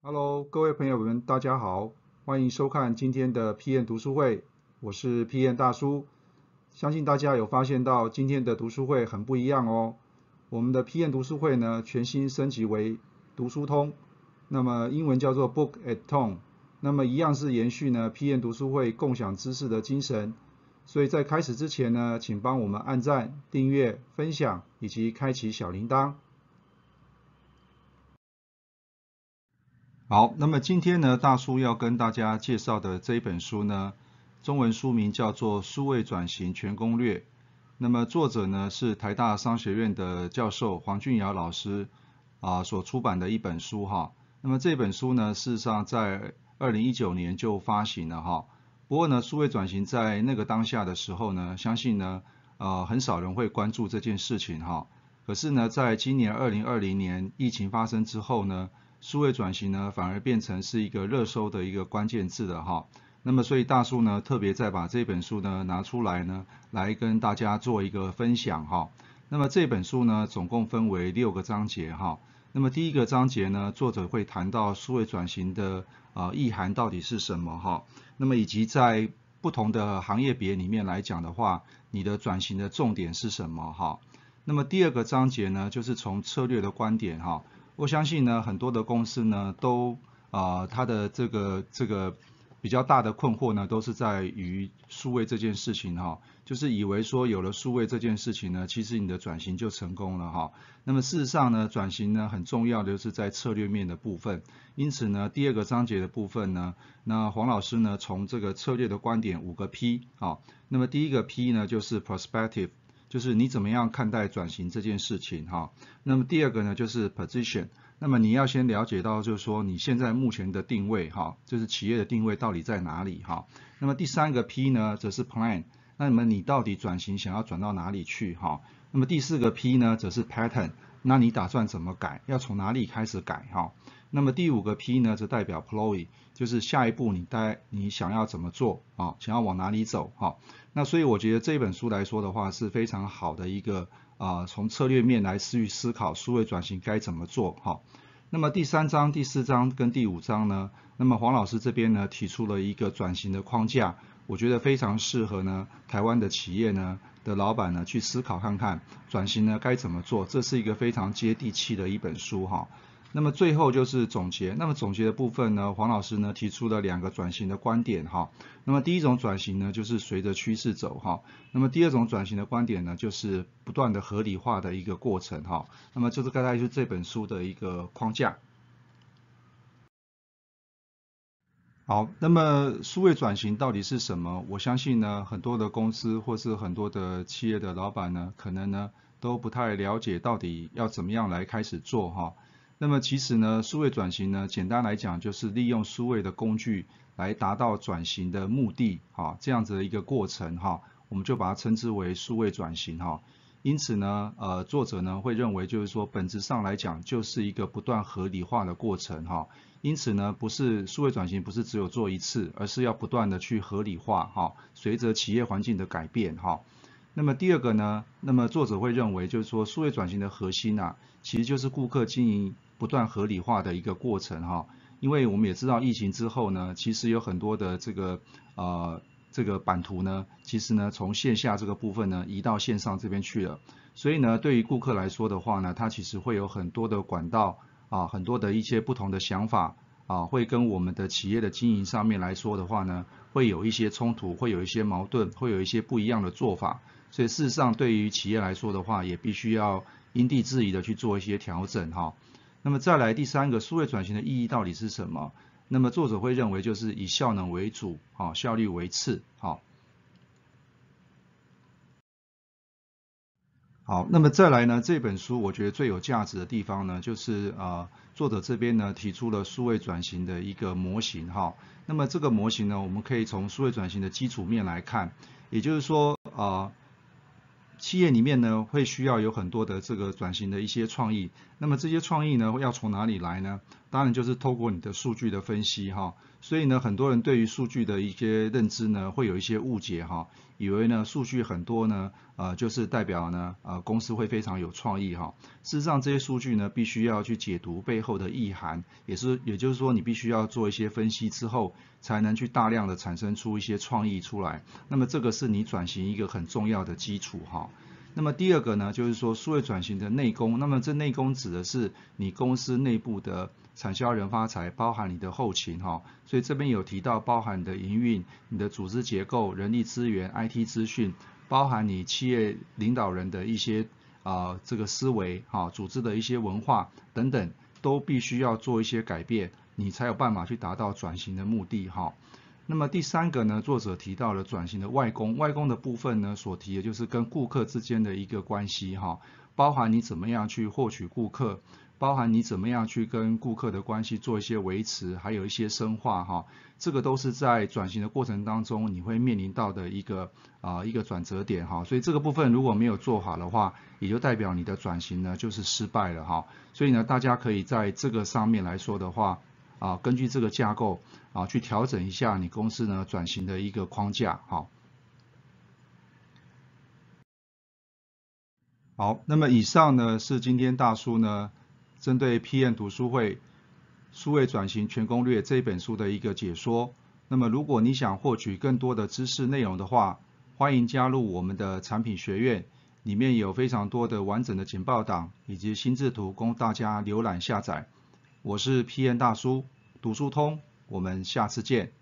Hello，各位朋友们，大家好，欢迎收看今天的 PM 读书会，我是 PM 大叔。相信大家有发现到今天的读书会很不一样哦。我们的 PM 读书会呢，全新升级为读书通，那么英文叫做 Book at Home，那么一样是延续呢 PM 读书会共享知识的精神。所以在开始之前呢，请帮我们按赞、订阅、分享以及开启小铃铛。好，那么今天呢，大叔要跟大家介绍的这一本书呢，中文书名叫做《数位转型全攻略》。那么作者呢是台大商学院的教授黄俊尧老师啊所出版的一本书哈。那么这本书呢，事实上在二零一九年就发行了哈。不过呢，数位转型在那个当下的时候呢，相信呢，呃，很少人会关注这件事情哈。可是呢，在今年二零二零年疫情发生之后呢，数位转型呢，反而变成是一个热搜的一个关键字了哈。那么，所以大叔呢，特别再把这本书呢拿出来呢，来跟大家做一个分享哈。那么这本书呢，总共分为六个章节哈。那么第一个章节呢，作者会谈到数位转型的呃意涵到底是什么哈。那么以及在不同的行业别里面来讲的话，你的转型的重点是什么哈？那么第二个章节呢，就是从策略的观点哈。我相信呢，很多的公司呢，都啊，它的这个这个比较大的困惑呢，都是在于数位这件事情哈，就是以为说有了数位这件事情呢，其实你的转型就成功了哈。那么事实上呢，转型呢很重要的就是在策略面的部分。因此呢，第二个章节的部分呢，那黄老师呢从这个策略的观点五个 P 啊，那么第一个 P 呢就是 perspective。就是你怎么样看待转型这件事情哈？那么第二个呢，就是 position。那么你要先了解到，就是说你现在目前的定位哈，就是企业的定位到底在哪里哈？那么第三个 P 呢，则是 plan。那么你到底转型想要转到哪里去哈？那么第四个 P 呢，则是 pattern。那你打算怎么改？要从哪里开始改哈？那么第五个 P 呢，则代表 ploy，就是下一步你待你想要怎么做啊？想要往哪里走哈？那所以我觉得这本书来说的话是非常好的一个啊，从策略面来思去思考数位转型该怎么做哈。那么第三章、第四章跟第五章呢，那么黄老师这边呢提出了一个转型的框架，我觉得非常适合呢台湾的企业呢的老板呢去思考看看转型呢该怎么做，这是一个非常接地气的一本书哈。那么最后就是总结。那么总结的部分呢，黄老师呢提出了两个转型的观点哈。那么第一种转型呢，就是随着趋势走哈。那么第二种转型的观点呢，就是不断的合理化的一个过程哈。那么就是大概就是这本书的一个框架。好，那么数位转型到底是什么？我相信呢，很多的公司或是很多的企业的老板呢，可能呢都不太了解到底要怎么样来开始做哈。那么其实呢，数位转型呢，简单来讲就是利用数位的工具来达到转型的目的，哈，这样子的一个过程，哈，我们就把它称之为数位转型，哈。因此呢，呃，作者呢会认为就是说，本质上来讲就是一个不断合理化的过程，哈。因此呢，不是数位转型不是只有做一次，而是要不断的去合理化，哈，随着企业环境的改变，哈。那么第二个呢，那么作者会认为就是说，数位转型的核心啊，其实就是顾客经营。不断合理化的一个过程哈，因为我们也知道疫情之后呢，其实有很多的这个呃这个版图呢，其实呢从线下这个部分呢移到线上这边去了，所以呢对于顾客来说的话呢，他其实会有很多的管道啊，很多的一些不同的想法啊，会跟我们的企业的经营上面来说的话呢，会有一些冲突，会有一些矛盾，会有一些不一样的做法，所以事实上对于企业来说的话，也必须要因地制宜的去做一些调整哈。那么再来第三个，数位转型的意义到底是什么？那么作者会认为就是以效能为主，啊，效率为次，好。好，那么再来呢，这本书我觉得最有价值的地方呢，就是呃，作者这边呢提出了数位转型的一个模型，哈。那么这个模型呢，我们可以从数位转型的基础面来看，也就是说呃。企业里面呢，会需要有很多的这个转型的一些创意，那么这些创意呢，要从哪里来呢？当然就是透过你的数据的分析哈。所以呢，很多人对于数据的一些认知呢，会有一些误解哈，以为呢数据很多呢，呃，就是代表呢，呃，公司会非常有创意哈。事实上，这些数据呢，必须要去解读背后的意涵，也是，也就是说，你必须要做一些分析之后，才能去大量的产生出一些创意出来。那么这个是你转型一个很重要的基础哈。那么第二个呢，就是说数位转型的内功。那么这内功指的是你公司内部的产销人发财，包含你的后勤哈。所以这边有提到，包含你的营运、你的组织结构、人力资源、IT 资讯，包含你企业领导人的一些啊这个思维哈，组织的一些文化等等，都必须要做一些改变，你才有办法去达到转型的目的哈。那么第三个呢，作者提到了转型的外功，外功的部分呢，所提的就是跟顾客之间的一个关系哈，包含你怎么样去获取顾客，包含你怎么样去跟顾客的关系做一些维持，还有一些深化哈，这个都是在转型的过程当中你会面临到的一个啊一个转折点哈，所以这个部分如果没有做好的话，也就代表你的转型呢就是失败了哈，所以呢大家可以在这个上面来说的话。啊，根据这个架构啊，去调整一下你公司呢转型的一个框架，好。好，那么以上呢是今天大叔呢针对 PM 读书会数位转型全攻略这本书的一个解说。那么如果你想获取更多的知识内容的话，欢迎加入我们的产品学院，里面有非常多的完整的简报档以及心智图供大家浏览下载。我是 P N 大叔，读书通，我们下次见。